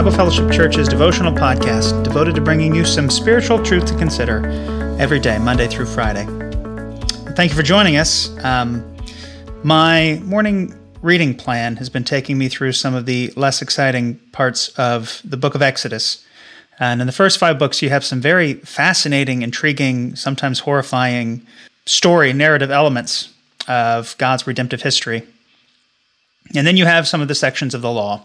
Bible Fellowship Church's devotional podcast devoted to bringing you some spiritual truth to consider every day, Monday through Friday. Thank you for joining us. Um, my morning reading plan has been taking me through some of the less exciting parts of the book of Exodus. And in the first five books, you have some very fascinating, intriguing, sometimes horrifying story, narrative elements of God's redemptive history. And then you have some of the sections of the law.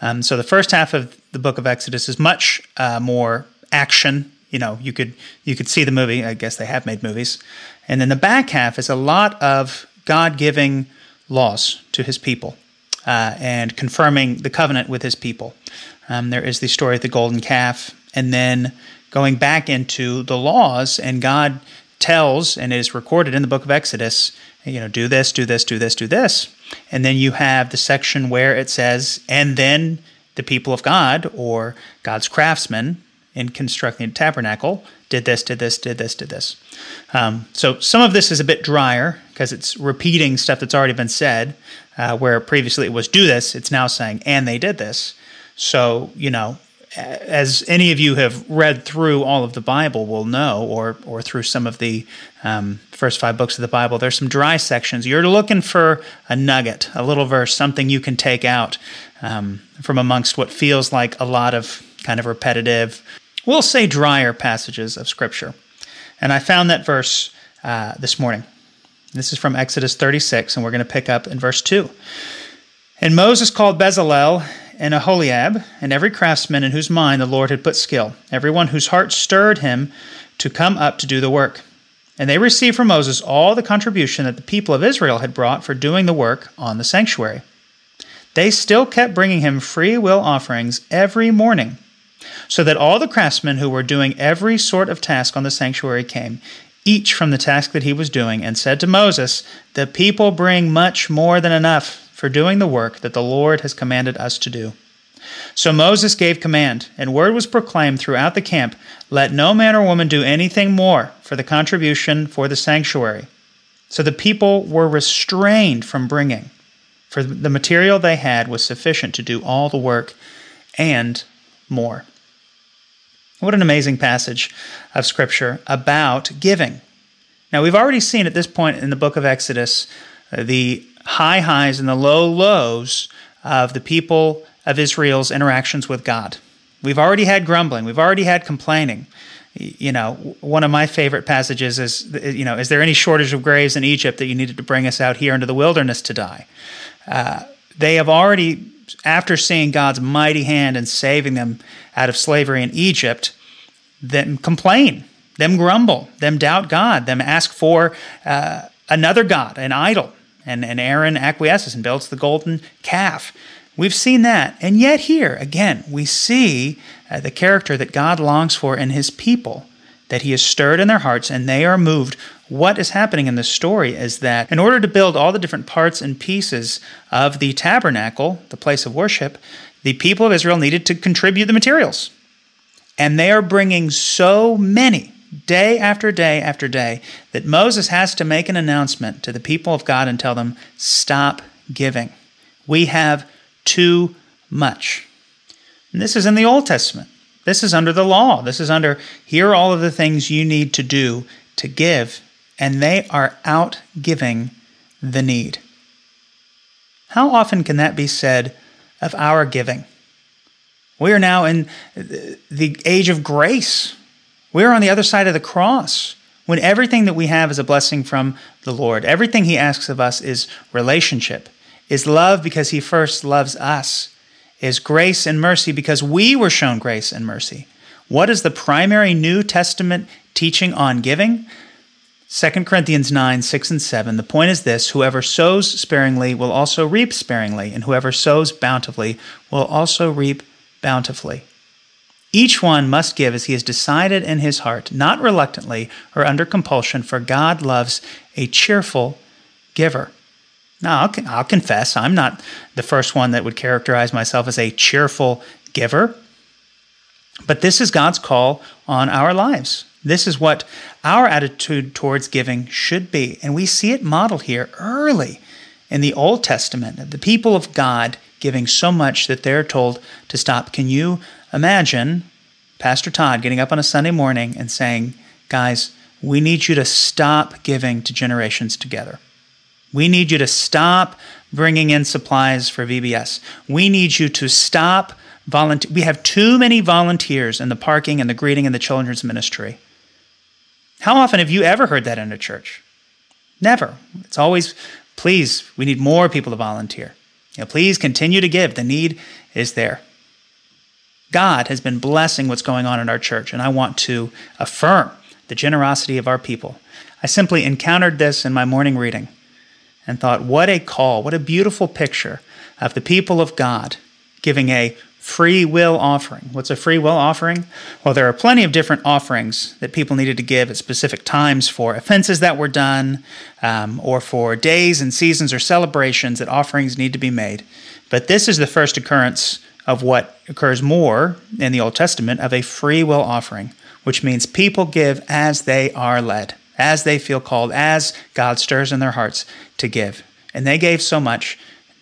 Um, so the first half of the book of Exodus is much uh, more action. You know, you could you could see the movie. I guess they have made movies. And then the back half is a lot of God giving laws to His people uh, and confirming the covenant with His people. Um, there is the story of the golden calf, and then going back into the laws, and God tells, and it is recorded in the book of Exodus, you know, do this, do this, do this, do this. And then you have the section where it says, and then the people of God or God's craftsmen in constructing the tabernacle did this, did this, did this, did this. Um, so some of this is a bit drier because it's repeating stuff that's already been said, uh, where previously it was do this, it's now saying, and they did this. So, you know, as any of you have read through all of the Bible will know, or or through some of the um, first five books of the Bible, there's some dry sections. You're looking for a nugget, a little verse, something you can take out um, from amongst what feels like a lot of kind of repetitive, we'll say drier passages of Scripture. And I found that verse uh, this morning. This is from Exodus 36, and we're going to pick up in verse 2. And Moses called Bezalel and Oholiab, and every craftsman in whose mind the Lord had put skill, every one whose heart stirred him to come up to do the work. And they received from Moses all the contribution that the people of Israel had brought for doing the work on the sanctuary. They still kept bringing him free will offerings every morning, so that all the craftsmen who were doing every sort of task on the sanctuary came, each from the task that he was doing, and said to Moses, The people bring much more than enough for doing the work that the Lord has commanded us to do. So Moses gave command, and word was proclaimed throughout the camp let no man or woman do anything more for the contribution for the sanctuary. So the people were restrained from bringing, for the material they had was sufficient to do all the work and more. What an amazing passage of Scripture about giving. Now, we've already seen at this point in the book of Exodus uh, the high highs and the low lows of the people of Israel's interactions with God. We've already had grumbling, we've already had complaining. You know, one of my favorite passages is, you know, is there any shortage of graves in Egypt that you needed to bring us out here into the wilderness to die? Uh, they have already, after seeing God's mighty hand and saving them out of slavery in Egypt, them complain, them grumble, them doubt God, them ask for uh, another God, an idol and, and Aaron acquiesces and builds the golden calf. We've seen that. And yet, here, again, we see uh, the character that God longs for in his people, that he is stirred in their hearts and they are moved. What is happening in this story is that in order to build all the different parts and pieces of the tabernacle, the place of worship, the people of Israel needed to contribute the materials. And they are bringing so many day after day after day that Moses has to make an announcement to the people of God and tell them, stop giving. We have too much. And this is in the Old Testament. This is under the law. This is under, here are all of the things you need to do to give, and they are out giving the need. How often can that be said of our giving? We are now in the age of grace. We're on the other side of the cross when everything that we have is a blessing from the Lord. Everything He asks of us is relationship, is love because He first loves us, is grace and mercy because we were shown grace and mercy. What is the primary New Testament teaching on giving? 2 Corinthians 9, 6 and 7. The point is this whoever sows sparingly will also reap sparingly, and whoever sows bountifully will also reap bountifully. Each one must give as he has decided in his heart, not reluctantly or under compulsion, for God loves a cheerful giver. Now, I'll, I'll, confess, I'm not the first one that would characterize myself as a cheerful giver, but this is God's call on our lives. This is what our attitude towards giving should be. And we see it modeled here early in the Old Testament. The people of God giving so much that they're told to stop. Can you imagine Pastor Todd getting up on a Sunday morning and saying, Guys, we need you to stop giving to Generations Together. We need you to stop bringing in supplies for VBS. We need you to stop volunteer. We have too many volunteers in the parking and the greeting and the children's ministry. How often have you ever heard that in a church? Never. It's always, please, we need more people to volunteer. You know, please continue to give. The need is there. God has been blessing what's going on in our church, and I want to affirm the generosity of our people. I simply encountered this in my morning reading and thought, what a call, what a beautiful picture of the people of God giving a free will offering. What's a free will offering? Well, there are plenty of different offerings that people needed to give at specific times for offenses that were done, um, or for days and seasons or celebrations that offerings need to be made. But this is the first occurrence of what occurs more in the Old Testament of a free will offering, which means people give as they are led, as they feel called, as God stirs in their hearts to give. And they gave so much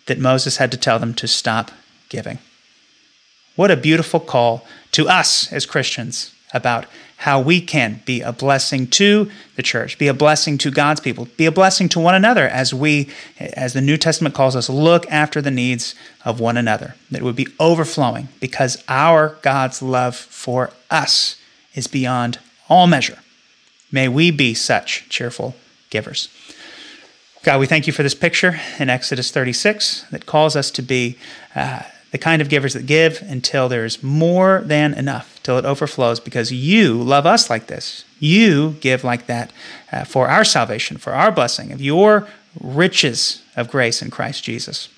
that Moses had to tell them to stop giving. What a beautiful call to us as Christians about how we can be a blessing to the church, be a blessing to God's people, be a blessing to one another as we, as the New Testament calls us, look after the needs of one another. That it would be overflowing because our God's love for us is beyond all measure. May we be such cheerful givers. God, we thank you for this picture in Exodus 36 that calls us to be. Uh, the kind of givers that give until there's more than enough, till it overflows, because you love us like this. You give like that uh, for our salvation, for our blessing, of your riches of grace in Christ Jesus.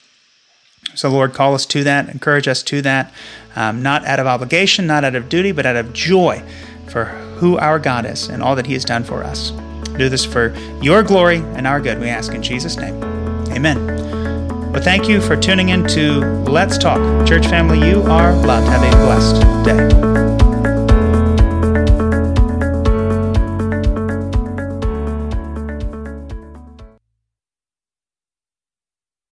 So, Lord, call us to that, encourage us to that, um, not out of obligation, not out of duty, but out of joy for who our God is and all that He has done for us. Do this for your glory and our good, we ask in Jesus' name. Amen. But thank you for tuning in to Let's Talk. Church family, you are loved. Have a blessed day.